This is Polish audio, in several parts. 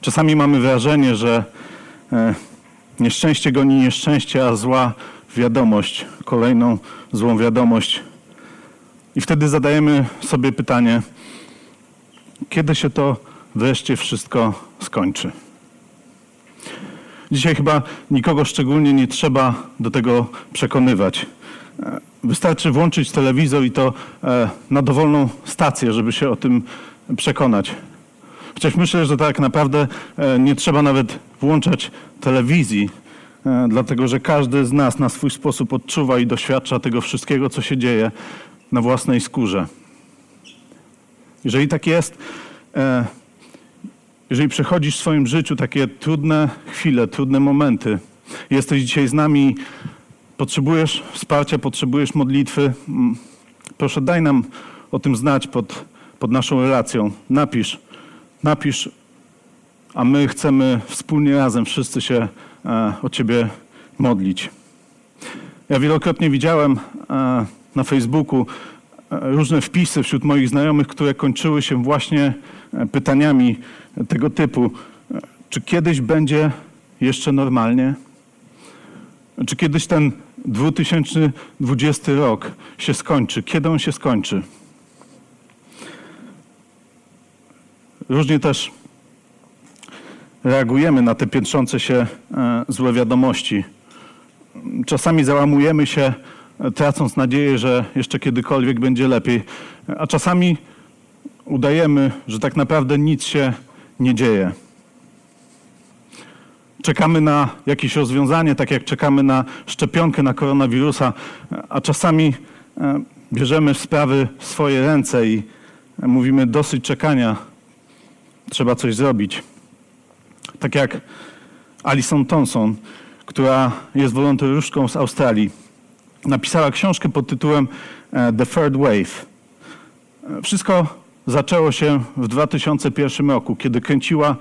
Czasami mamy wrażenie, że e, nieszczęście goni nieszczęście, a zła wiadomość, kolejną złą wiadomość. I wtedy zadajemy sobie pytanie, kiedy się to wreszcie wszystko skończy? Dzisiaj chyba nikogo szczególnie nie trzeba do tego przekonywać. E, wystarczy włączyć telewizor i to e, na dowolną stację, żeby się o tym przekonać. Chociaż myślę, że tak naprawdę e, nie trzeba nawet włączać telewizji, dlatego że każdy z nas na swój sposób odczuwa i doświadcza tego wszystkiego, co się dzieje na własnej skórze. Jeżeli tak jest, jeżeli przechodzisz w swoim życiu takie trudne chwile, trudne momenty, jesteś dzisiaj z nami, potrzebujesz wsparcia, potrzebujesz modlitwy, mm, proszę daj nam o tym znać pod, pod naszą relacją. Napisz, napisz, a my chcemy wspólnie razem wszyscy się e, o Ciebie modlić. Ja wielokrotnie widziałem e, na Facebooku e, różne wpisy wśród moich znajomych, które kończyły się właśnie pytaniami tego typu. Czy kiedyś będzie jeszcze normalnie? Czy kiedyś ten 2020 rok się skończy? Kiedy on się skończy? Różnie też reagujemy na te piętrzące się e, złe wiadomości. Czasami załamujemy się, e, tracąc nadzieję, że jeszcze kiedykolwiek będzie lepiej, a czasami udajemy, że tak naprawdę nic się nie dzieje. Czekamy na jakieś rozwiązanie, tak jak czekamy na szczepionkę na koronawirusa, a czasami e, bierzemy sprawy w swoje ręce i mówimy dosyć czekania, trzeba coś zrobić. Tak jak Alison Thompson, która jest wolontariuszką z Australii, napisała książkę pod tytułem e, The Third Wave. E, wszystko zaczęło się w 2001 roku, kiedy kręciła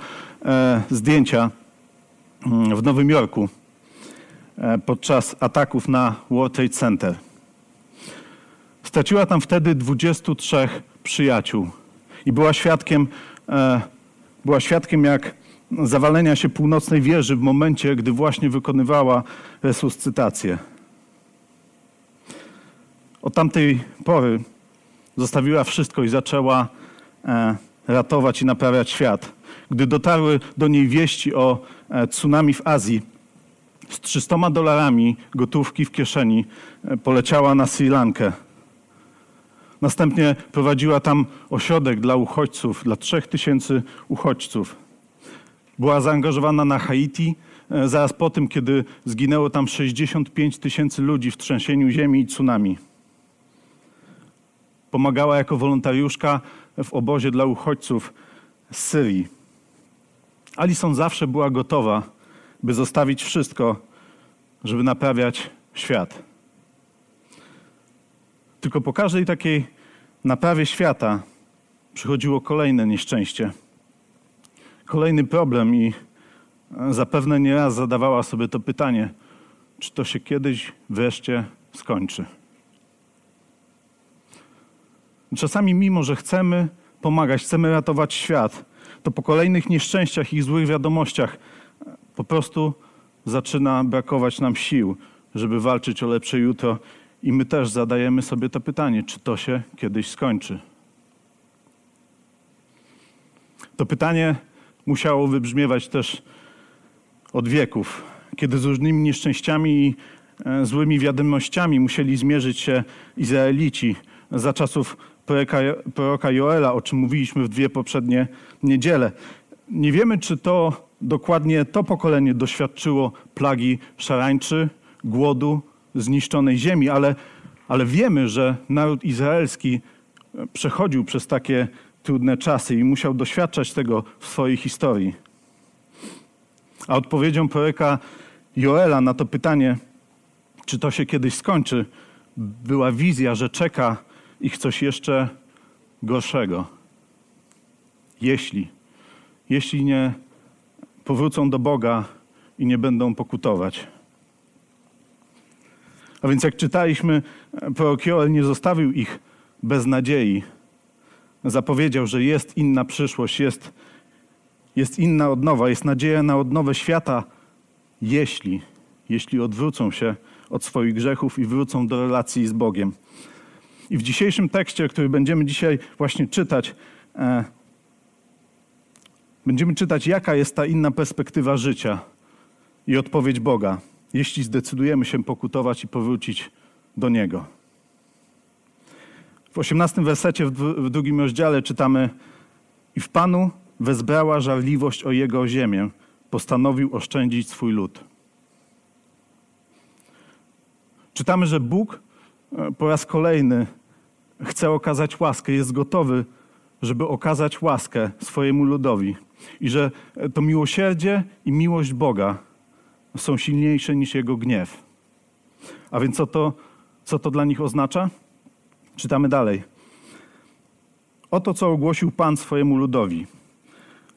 e, zdjęcia mm, w Nowym Jorku podczas ataków na World Trade Center. Straciła tam wtedy 23 przyjaciół i była świadkiem, była świadkiem jak zawalenia się północnej wieży w momencie, gdy właśnie wykonywała resuscytację. Od tamtej pory zostawiła wszystko i zaczęła e, ratować i naprawiać świat. Gdy dotarły do niej wieści o e, tsunami w Azji, z 300 dolarami gotówki w kieszeni e, poleciała na Sri Lankę. Następnie prowadziła tam ośrodek dla uchodźców, dla 3000 uchodźców. Była zaangażowana na Haiti zaraz po tym, kiedy zginęło tam 65 tysięcy ludzi w trzęsieniu ziemi i tsunami pomagała jako wolontariuszka w obozie dla uchodźców z Syrii. Alison zawsze była gotowa, by zostawić wszystko, żeby naprawiać świat. Tylko po każdej takiej naprawie świata przychodziło kolejne nieszczęście, kolejny problem i zapewne nieraz zadawała sobie to pytanie, czy to się kiedyś wreszcie skończy. Czasami, mimo że chcemy pomagać, chcemy ratować świat, to po kolejnych nieszczęściach i złych wiadomościach po prostu zaczyna brakować nam sił, żeby walczyć o lepsze jutro. I my też zadajemy sobie to pytanie, czy to się kiedyś skończy. To pytanie musiało wybrzmiewać też od wieków, kiedy z różnymi nieszczęściami i e, złymi wiadomościami musieli zmierzyć się Izraelici za czasów proroka, Joela, o czym mówiliśmy w dwie poprzednie niedziele. Nie wiemy, czy to dokładnie to pokolenie doświadczyło plagi szarańczy, głodu, zniszczonej ziemi, ale, ale wiemy, że naród izraelski przechodził przez takie trudne czasy i musiał doświadczać tego w swojej historii. A odpowiedzią proroka Joela na to pytanie, czy to się kiedyś skończy, była wizja, że czeka ich coś jeszcze gorszego. Jeśli, jeśli nie powrócą do Boga i nie będą pokutować. A więc jak czytaliśmy, prorok Joel nie zostawił ich bez nadziei. Zapowiedział, że jest inna przyszłość, jest, jest inna odnowa, jest nadzieja na odnowę świata, jeśli, jeśli odwrócą się od swoich grzechów i wrócą do relacji z Bogiem. I w dzisiejszym tekście, który będziemy dzisiaj właśnie czytać, e, będziemy czytać, jaka jest ta inna perspektywa życia i odpowiedź Boga, jeśli zdecydujemy się pokutować i powrócić do Niego. W osiemnastym wersecie w, drugim rozdziale czytamy i w Panu wezbrała żarliwość o Jego ziemię, postanowił oszczędzić swój lud. Czytamy, że Bóg e, po raz kolejny chce okazać łaskę, jest gotowy, żeby okazać łaskę swojemu ludowi. I że e, to miłosierdzie i miłość Boga są silniejsze niż jego gniew. A więc co to, co to dla nich oznacza? Czytamy dalej. Oto co ogłosił Pan swojemu ludowi.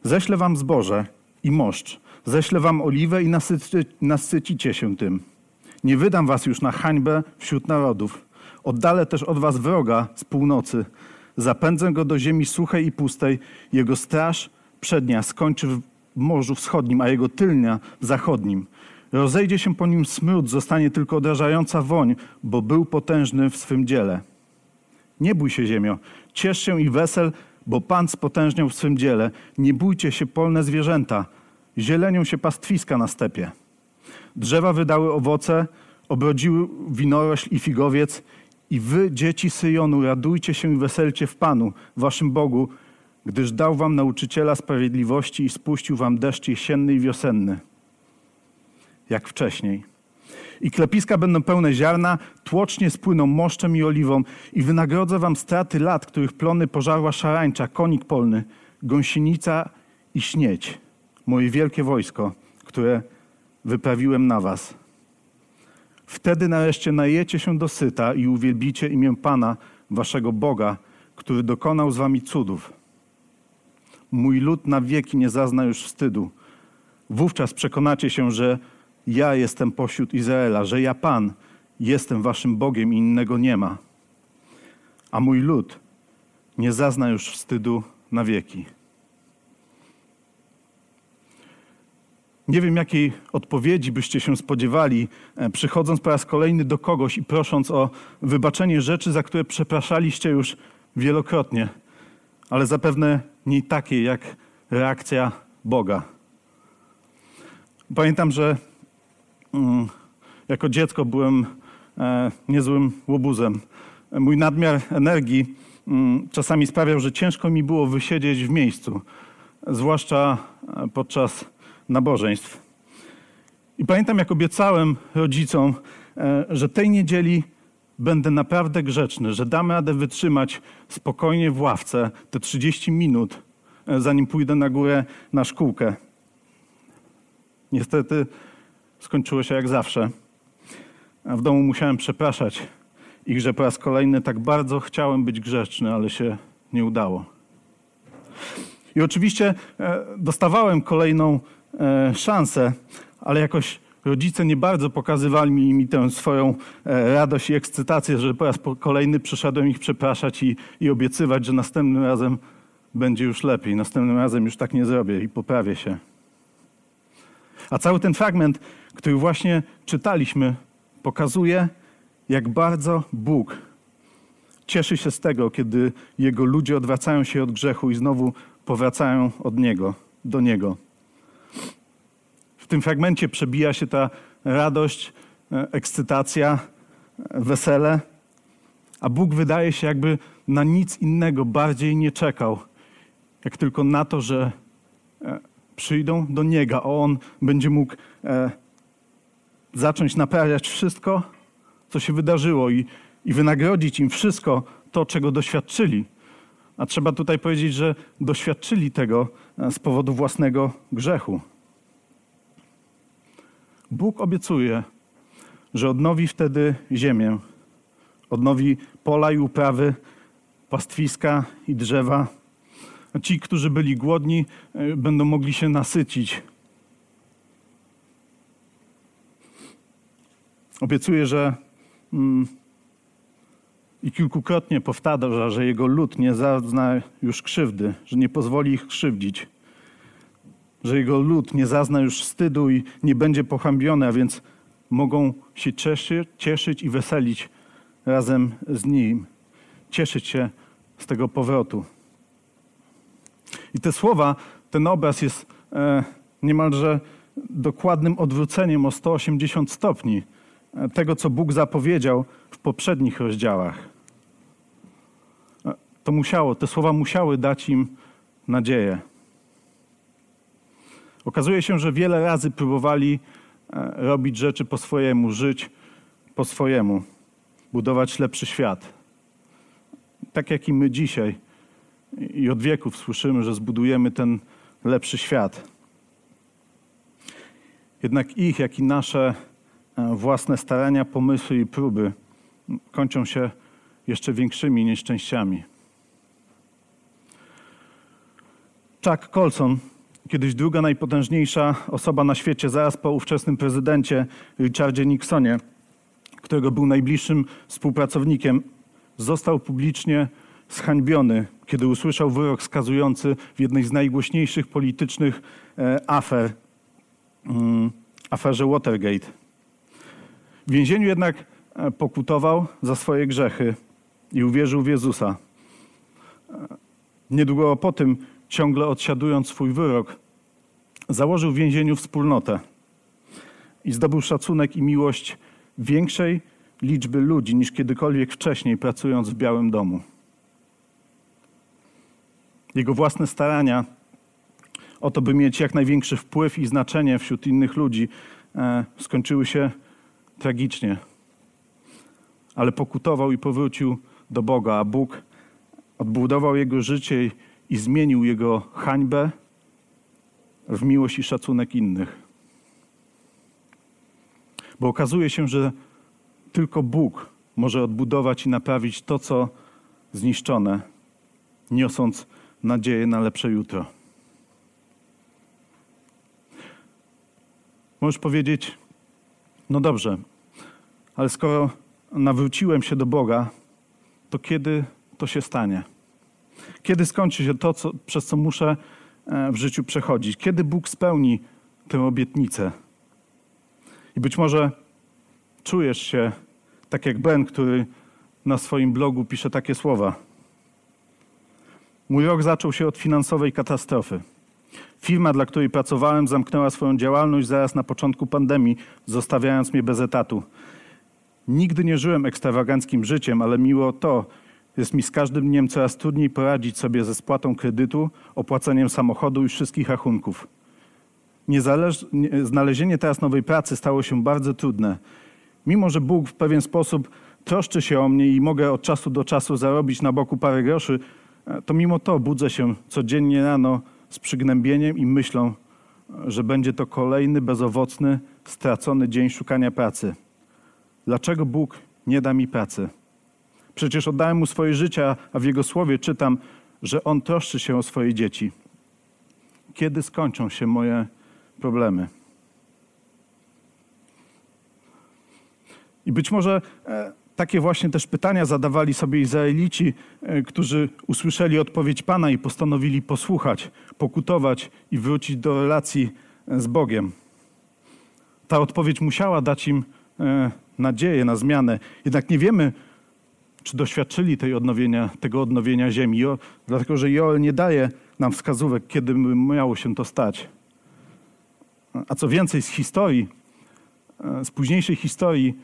Ześlę wam zboże i moszcz, ześlę wam oliwę i nasyci, nasycicie się tym. Nie wydam was już na hańbę wśród narodów. Oddalę też od was wroga z północy. Zapędzę go do ziemi suchej i pustej. Jego straż przednia skończy Morzu Wschodnim, a jego tylnia zachodnim. Rozejdzie się po nim smród, zostanie tylko odrażająca woń, bo był potężny w swym dziele. Nie bój się, ziemio, ciesz się i wesel, bo Pan spotężniał w swym dziele. Nie bójcie się, polne zwierzęta, zielenią się pastwiska na stepie. Drzewa wydały owoce, obrodziły winorośl i figowiec. I wy, dzieci Syjonu, radujcie się i weselcie w Panu, waszym Bogu, gdyż dał wam nauczyciela sprawiedliwości i spuścił wam deszcz jesienny i wiosenny, jak wcześniej. I klepiska będą pełne ziarna, tłocznie spłyną moszczem i oliwą i wynagrodzę wam straty lat, których plony pożarła szarańcza, konik polny, gąsienica i śnieć, moje wielkie wojsko, które wyprawiłem na was. Wtedy nareszcie najecie się do syta i uwielbicie imię Pana, waszego Boga, który dokonał z wami cudów. Mój lud na wieki nie zazna już wstydu. Wówczas przekonacie się, że ja jestem pośród Izraela, że ja Pan jestem waszym Bogiem i innego nie ma. A mój lud nie zazna już wstydu na wieki. Nie wiem, jakiej odpowiedzi byście się spodziewali, e, przychodząc po raz kolejny do kogoś i prosząc o wybaczenie rzeczy, za które przepraszaliście już wielokrotnie, ale zapewne nie takiej jak reakcja Boga. Pamiętam, że mm, jako dziecko byłem e, niezłym łobuzem. Mój nadmiar energii mm, czasami sprawiał, że ciężko mi było wysiedzieć w miejscu, zwłaszcza e, podczas nabożeństw. I pamiętam, jak obiecałem rodzicom, e, że tej niedzieli będę naprawdę grzeczny, że damy radę wytrzymać spokojnie w ławce te 30 minut, e, zanim pójdę na górę na szkółkę. Niestety skończyło się jak zawsze. A w domu musiałem przepraszać ich, że po raz kolejny tak bardzo chciałem być grzeczny, ale się nie udało. I oczywiście e, dostawałem kolejną E, szansę, ale jakoś rodzice nie bardzo pokazywali mi, mi tę swoją e, radość i ekscytację, że po raz kolejny przyszedłem ich przepraszać i, i obiecywać, że następnym razem będzie już lepiej, następnym razem już tak nie zrobię i poprawię się. A cały ten fragment, który właśnie czytaliśmy, pokazuje, jak bardzo Bóg cieszy się z tego, kiedy Jego ludzie odwracają się od grzechu i znowu powracają od Niego, do Niego tym fragmencie przebija się ta radość, e, ekscytacja, e, wesele, a Bóg wydaje się jakby na nic innego bardziej nie czekał, jak tylko na to, że e, przyjdą do Niego, a On będzie mógł zacząć naprawiać wszystko, co się wydarzyło i, i wynagrodzić im wszystko to, czego doświadczyli. A trzeba tutaj powiedzieć, że doświadczyli tego z powodu własnego grzechu. Bóg obiecuje, że odnowi wtedy ziemię, odnowi pola i uprawy, pastwiska i drzewa. A ci, którzy byli głodni, e, będą mogli się nasycić. Obiecuje, że mm, i kilkukrotnie powtarza, że jego lud nie zazna już krzywdy, że nie pozwoli ich krzywdzić, że jego lud nie zazna już wstydu i nie będzie pohambiony, a więc mogą się cieszyć, cieszyć i weselić razem z nim, cieszyć się z tego powrotu. I te słowa, ten obraz jest e, niemalże dokładnym odwróceniem o 180 stopni e, tego, co Bóg zapowiedział w poprzednich rozdziałach. E, to musiało, te słowa musiały dać im nadzieję. Okazuje się, że wiele razy próbowali e, robić rzeczy po swojemu, żyć po swojemu, budować lepszy świat. Tak jak i my dzisiaj i od wieków słyszymy, że zbudujemy ten lepszy świat. Jednak ich, jak i nasze e, własne starania, pomysły i próby kończą się jeszcze większymi nieszczęściami. Chuck Colson, kiedyś druga najpotężniejsza osoba na świecie, zaraz po ówczesnym prezydencie Richardzie Nixonie, którego był najbliższym współpracownikiem, został publicznie zhańbiony, kiedy usłyszał wyrok skazujący w jednej z najgłośniejszych politycznych e, afer, mm, aferze Watergate. W więzieniu jednak e, pokutował za swoje grzechy i uwierzył w Jezusa. E, niedługo po tym, ciągle odsiadując swój wyrok, założył w więzieniu wspólnotę i zdobył szacunek i miłość większej liczby ludzi niż kiedykolwiek wcześniej pracując w Białym Domu. Jego własne starania o to, by mieć jak największy wpływ i znaczenie wśród innych ludzi, e, skończyły się tragicznie. Ale pokutował i powrócił do Boga, a Bóg odbudował jego życie i zmienił jego hańbę w miłość i szacunek innych. Bo okazuje się, że tylko Bóg może odbudować i naprawić to, co zniszczone, niosąc nadzieję na lepsze jutro. Możesz powiedzieć, no dobrze, ale skoro nawróciłem się do Boga, to kiedy to się stanie? Kiedy skończy się to, co, przez co muszę e, w życiu przechodzić? Kiedy Bóg spełni tę obietnicę? I być może czujesz się tak jak Ben, który na swoim blogu pisze takie słowa. Mój rok zaczął się od finansowej katastrofy. Firma, dla której pracowałem, zamknęła swoją działalność zaraz na początku pandemii, zostawiając mnie bez etatu. Nigdy nie żyłem ekstrawaganckim życiem, ale miło to, jest mi z każdym dniem coraz trudniej poradzić sobie ze spłatą kredytu, opłaceniem samochodu i wszystkich rachunków. Niezależ... Znalezienie teraz nowej pracy stało się bardzo trudne. Mimo, że Bóg w pewien sposób troszczy się o mnie i mogę od czasu do czasu zarobić na boku parę groszy, E, to mimo to budzę się codziennie rano z przygnębieniem i myślą, że będzie to kolejny bezowocny, stracony dzień szukania pracy. Dlaczego Bóg nie da mi pracy? Przecież oddałem mu swoje życie, a w jego słowie czytam, że on troszczy się o swoje dzieci. Kiedy skończą się moje problemy? I być może e, takie właśnie też pytania zadawali sobie Izraelici, e, którzy usłyszeli odpowiedź Pana i postanowili posłuchać, pokutować i wrócić do relacji e, z Bogiem. Ta odpowiedź musiała dać im nadzieję na zmianę. Jednak nie wiemy, czy doświadczyli tej odnowienia, tego odnowienia ziemi, dlatego że Joel nie daje nam wskazówek, kiedy miało się to stać. A co więcej, z historii, z późniejszej historii,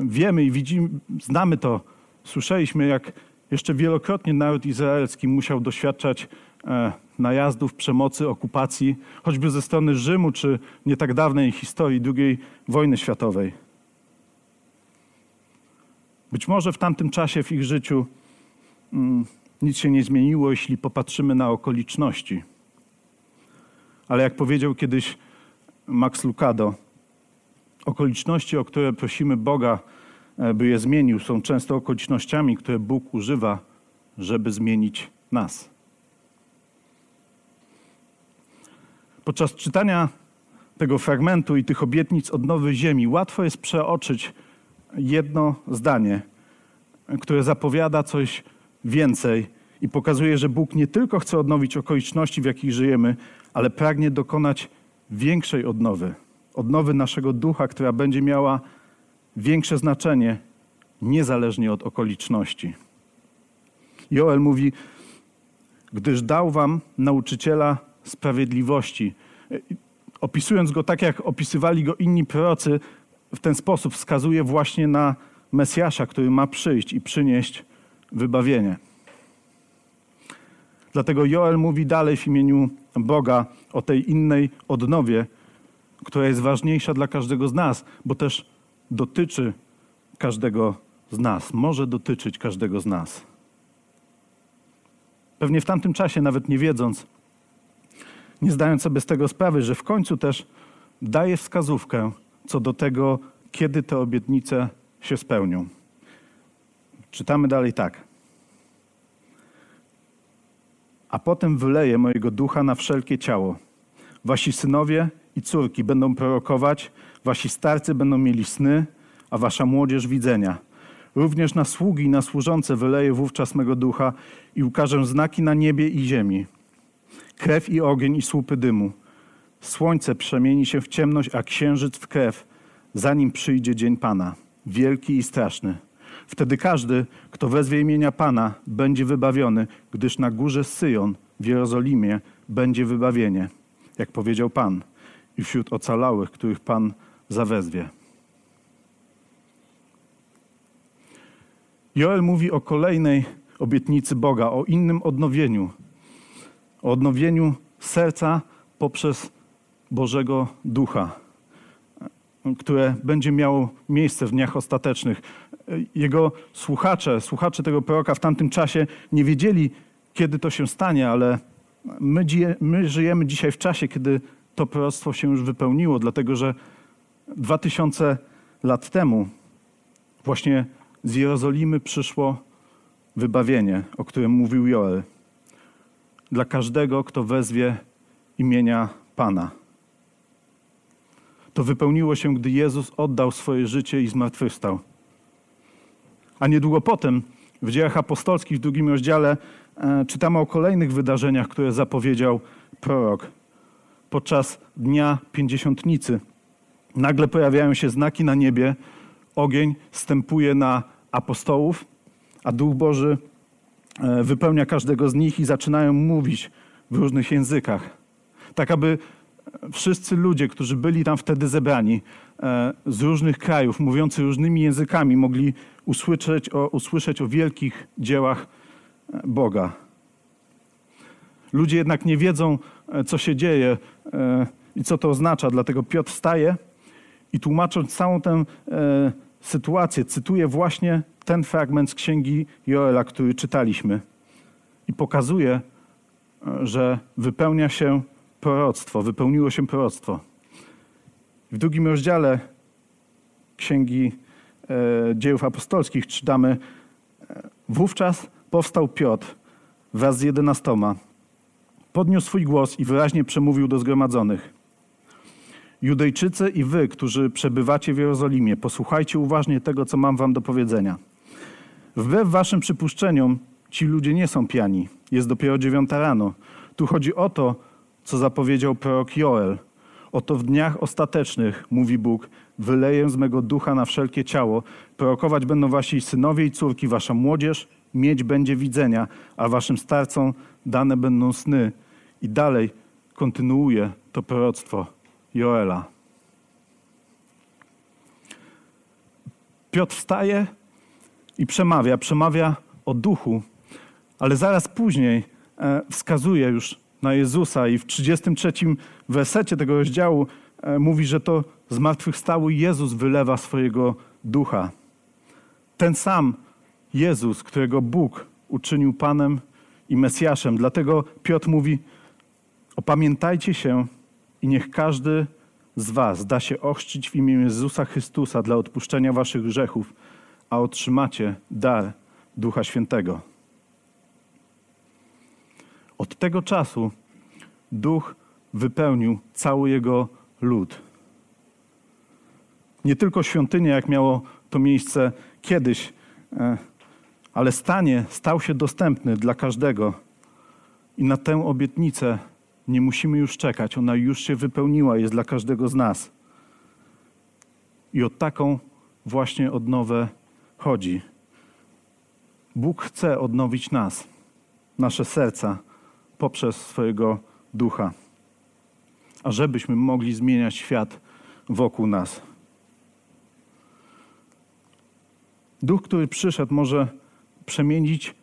wiemy i widzimy, znamy to, słyszeliśmy, jak jeszcze wielokrotnie naród izraelski musiał doświadczać e, najazdów, przemocy, okupacji, choćby ze strony Rzymu, czy nie tak dawnej historii II wojny światowej. Być może w tamtym czasie w ich życiu mm, nic się nie zmieniło, jeśli popatrzymy na okoliczności. Ale jak powiedział kiedyś Max Lucado, okoliczności, o które prosimy Boga, e, by je zmienił, są często okolicznościami, które Bóg używa, żeby zmienić nas. Podczas czytania tego fragmentu i tych obietnic odnowy ziemi łatwo jest przeoczyć jedno zdanie, które zapowiada coś więcej i pokazuje, że Bóg nie tylko chce odnowić okoliczności, w jakich żyjemy, ale pragnie dokonać większej odnowy. Odnowy naszego ducha, która będzie miała większe znaczenie, niezależnie od okoliczności. Joel mówi, gdyż dał wam nauczyciela sprawiedliwości. Opisując go tak, jak opisywali go inni prorocy, w ten sposób wskazuje właśnie na Mesjasza, który ma przyjść i przynieść wybawienie. Dlatego Joel mówi dalej w imieniu Boga o tej innej odnowie, która jest ważniejsza dla każdego z nas, bo też dotyczy każdego z nas, może dotyczyć każdego z nas. Pewnie w tamtym czasie, nawet nie wiedząc, nie zdając sobie z tego sprawy, że w końcu też daje wskazówkę co do tego, kiedy te obietnice się spełnią. Czytamy dalej tak. A potem wyleję mojego ducha na wszelkie ciało. Wasi synowie i córki będą prorokować, wasi starcy będą mieli sny, a wasza młodzież widzenia. Również na sługi i na służące wyleję wówczas mego ducha i ukażę znaki na niebie i ziemi. Krew i ogień i słupy dymu. Słońce przemieni się w ciemność, a księżyc w krew, zanim przyjdzie dzień Pana, wielki i straszny. Wtedy każdy, kto wezwie imienia Pana, będzie wybawiony, gdyż na górze Syjon w Jerozolimie będzie wybawienie, jak powiedział Pan, i wśród ocalałych, których Pan zawezwie. Joel mówi o kolejnej obietnicy Boga, o innym odnowieniu, o odnowieniu serca poprzez Bożego Ducha, które będzie miało miejsce w dniach ostatecznych. Jego słuchacze, słuchacze tego proroka w tamtym czasie nie wiedzieli, kiedy to się stanie, ale my, my żyjemy dzisiaj w czasie, kiedy to proroctwo się już wypełniło, dlatego że dwa tysiące lat temu właśnie z Jerozolimy przyszło wybawienie, o którym mówił Joel. Dla każdego, kto wezwie imienia Pana. To wypełniło się, gdy Jezus oddał swoje życie i zmartwychwstał. A niedługo potem, w dziejach apostolskich w drugim rozdziale, e, czytamy o kolejnych wydarzeniach, które zapowiedział prorok. Podczas dnia pięćdziesiątnicy nagle pojawiają się znaki na niebie, ogień stępuje na apostołów, a Duch Boży e, wypełnia każdego z nich i zaczynają mówić w różnych językach. Tak, aby wszyscy ludzie, którzy byli tam wtedy zebrani e, z różnych krajów, mówiący różnymi językami, mogli usłyszeć o, usłyszeć o wielkich dziełach e, Boga. Ludzie jednak nie wiedzą, co się dzieje i co to oznacza, dlatego Piotr wstaje i tłumacząc całą tę sytuację, cytuję właśnie ten fragment z księgi Joela, który czytaliśmy. I pokazuje, że wypełnia się proroctwo, wypełniło się proroctwo. W drugim rozdziale księgi e, dziejów apostolskich czytamy: e, Wówczas powstał Piotr wraz z jedenastoma. Podniósł swój głos i wyraźnie przemówił do zgromadzonych. Judejczycy i wy, którzy przebywacie w Jerozolimie, posłuchajcie uważnie tego, co mam wam do powiedzenia. Wbrew waszym przypuszczeniom, ci ludzie nie są pijani. Jest dopiero dziewiąta rano. Tu chodzi o to, co zapowiedział prorok Joel. Oto w dniach ostatecznych, mówi Bóg, wyleję z mego ducha na wszelkie ciało. Prorokować będą wasi synowie i córki, wasza młodzież mieć będzie widzenia, a waszym starcom dane będą sny. I dalej kontynuuje to proroctwo. Joela. Piotr wstaje i przemawia, przemawia o duchu, ale zaraz później e, wskazuje już na Jezusa i w 33 wersecie tego rozdziału e, mówi, że to zmartwychwstały Jezus wylewa swojego ducha. Ten sam Jezus, którego Bóg uczynił Panem i Mesjaszem. Dlatego Piotr mówi: Opamiętajcie się i niech każdy z Was da się ochrzcić w imię Jezusa Chrystusa dla odpuszczenia Waszych grzechów, a otrzymacie dar Ducha Świętego. Od tego czasu Duch wypełnił cały jego lud. Nie tylko świątynię, jak miało to miejsce kiedyś, e, ale stanie stał się dostępny dla każdego. I na tę obietnicę nie musimy już czekać. Ona już się wypełniła, jest dla każdego z nas. I o taką właśnie odnowę chodzi. Bóg chce odnowić nas, nasze serca, poprzez swojego ducha, ażebyśmy mogli zmieniać świat wokół nas. Duch, który przyszedł, może przemienić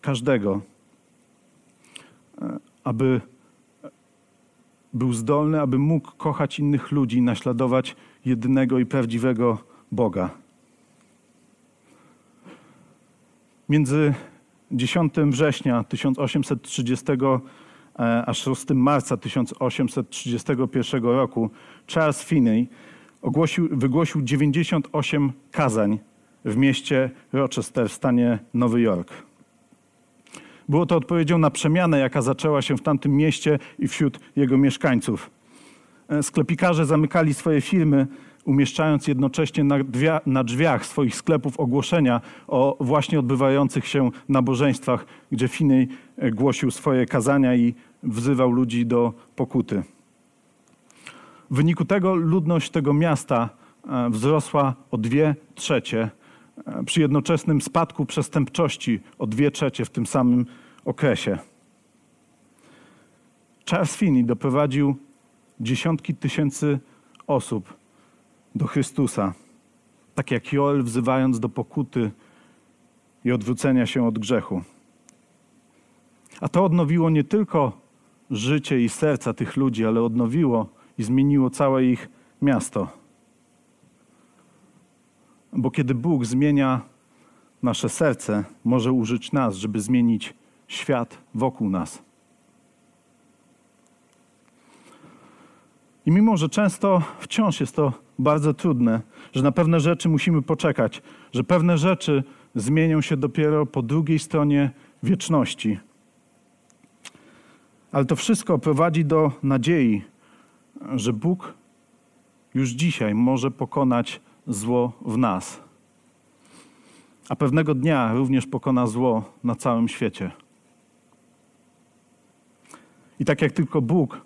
każdego, aby był zdolny, aby mógł kochać innych ludzi, naśladować jedynego i prawdziwego Boga. Między 10 września 1830 e, a 6 marca 1831 roku Charles Finney ogłosił, wygłosił 98 kazań w mieście Rochester w stanie Nowy Jork. Było to odpowiedzią na przemianę, jaka zaczęła się w tamtym mieście i wśród jego mieszkańców. E, sklepikarze zamykali swoje firmy, umieszczając jednocześnie na, na drzwiach swoich sklepów ogłoszenia o właśnie odbywających się nabożeństwach, gdzie Finej e, głosił swoje kazania i wzywał ludzi do pokuty. W wyniku tego ludność tego miasta e, wzrosła o dwie trzecie przy jednoczesnym spadku przestępczości o dwie trzecie w tym samym okresie. Charles Finney doprowadził dziesiątki tysięcy osób do Chrystusa, tak jak Joel wzywając do pokuty i odwrócenia się od grzechu. A to odnowiło nie tylko życie i serca tych ludzi, ale odnowiło i zmieniło całe ich miasto. Bo kiedy Bóg zmienia nasze serce, może użyć nas, żeby zmienić świat wokół nas. I mimo, że często wciąż jest to bardzo trudne, że na pewne rzeczy musimy poczekać, że pewne rzeczy zmienią się dopiero po drugiej stronie wieczności. Ale to wszystko prowadzi do nadziei, że Bóg już dzisiaj może pokonać zło w nas. A pewnego dnia również pokona zło na całym świecie. I tak jak tylko Bóg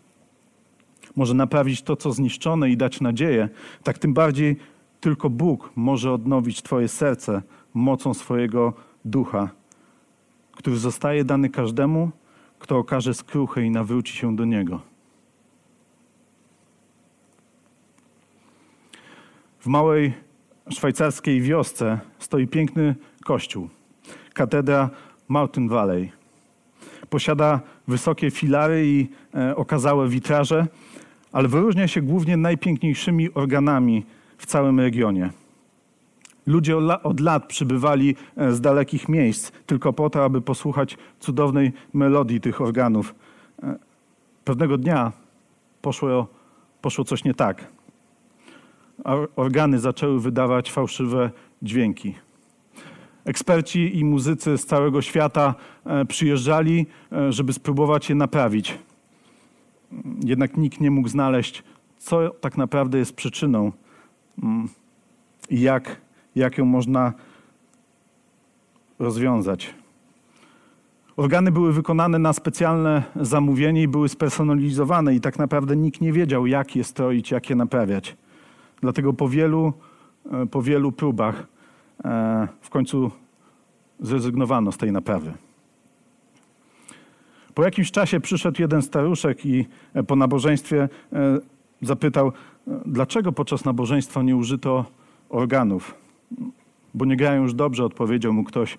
może naprawić to, co zniszczone i dać nadzieję, tak tym bardziej tylko Bóg może odnowić Twoje serce mocą swojego ducha, który zostaje dany każdemu, kto okaże skruchę i nawróci się do Niego. W małej szwajcarskiej wiosce stoi piękny kościół, katedra Mountain Valley. Posiada wysokie filary i e, okazałe witraże, ale wyróżnia się głównie najpiękniejszymi organami w całym regionie. Ludzie od lat przybywali e, z dalekich miejsc tylko po to, aby posłuchać cudownej melodii tych organów. E, pewnego dnia poszło, poszło coś nie tak. Organy zaczęły wydawać fałszywe dźwięki. Eksperci i muzycy z całego świata e, przyjeżdżali, żeby spróbować je naprawić. Jednak nikt nie mógł znaleźć, co tak naprawdę jest przyczyną mm, i jak, jak ją można rozwiązać. Organy były wykonane na specjalne zamówienie i były spersonalizowane, i tak naprawdę nikt nie wiedział, jak je stroić, jak je naprawiać. Dlatego po wielu, e, po wielu próbach E, w końcu zrezygnowano z tej naprawy. Po jakimś czasie przyszedł jeden staruszek i e, po nabożeństwie e, zapytał, dlaczego podczas nabożeństwa nie użyto organów. Bo nie grają już dobrze, odpowiedział mu ktoś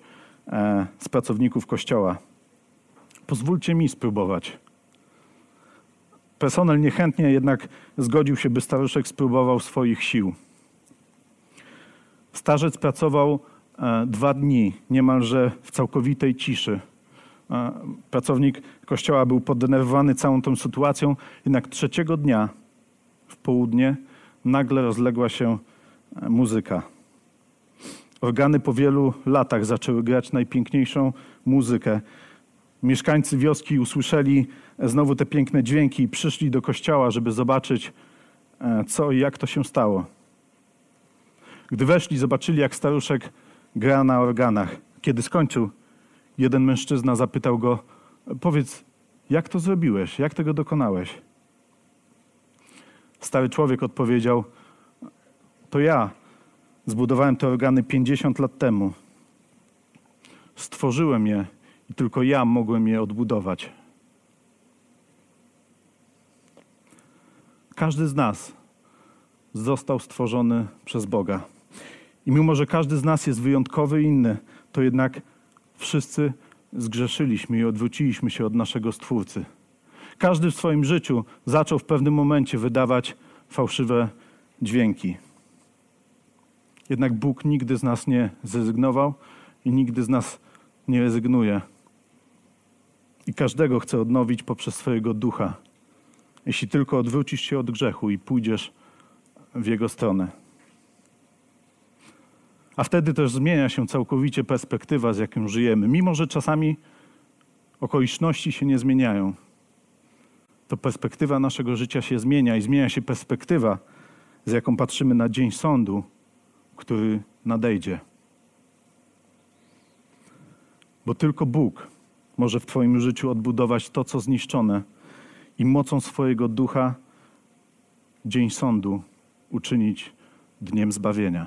z pracowników kościoła. Pozwólcie mi spróbować. Personel niechętnie jednak zgodził się, by staruszek spróbował swoich sił. Starzec pracował e, dwa dni niemalże w całkowitej ciszy. E, pracownik kościoła był poddenerwowany całą tą sytuacją, jednak trzeciego dnia w południe nagle rozległa się e, muzyka. Organy po wielu latach zaczęły grać najpiękniejszą muzykę. Mieszkańcy wioski usłyszeli znowu te piękne dźwięki i przyszli do kościoła, żeby zobaczyć, e, co i jak to się stało. Gdy weszli, zobaczyli, jak staruszek gra na organach. Kiedy skończył, jeden mężczyzna zapytał go: Powiedz, jak to zrobiłeś? Jak tego dokonałeś? Stary człowiek odpowiedział: To ja zbudowałem te organy 50 lat temu. Stworzyłem je i tylko ja mogłem je odbudować. Każdy z nas został stworzony przez Boga. I mimo, że każdy z nas jest wyjątkowy i inny, to jednak wszyscy zgrzeszyliśmy i odwróciliśmy się od naszego Stwórcy. Każdy w swoim życiu zaczął w pewnym momencie wydawać fałszywe dźwięki. Jednak Bóg nigdy z nas nie zrezygnował i nigdy z nas nie rezygnuje. I każdego chce odnowić poprzez swojego ducha, jeśli tylko odwrócisz się od grzechu i pójdziesz w jego stronę. A wtedy też zmienia się całkowicie perspektywa, z jaką żyjemy. Mimo, że czasami okoliczności się nie zmieniają, to perspektywa naszego życia się zmienia i zmienia się perspektywa, z jaką patrzymy na dzień sądu, który nadejdzie. Bo tylko Bóg może w Twoim życiu odbudować to, co zniszczone i mocą swojego ducha dzień sądu uczynić dniem zbawienia.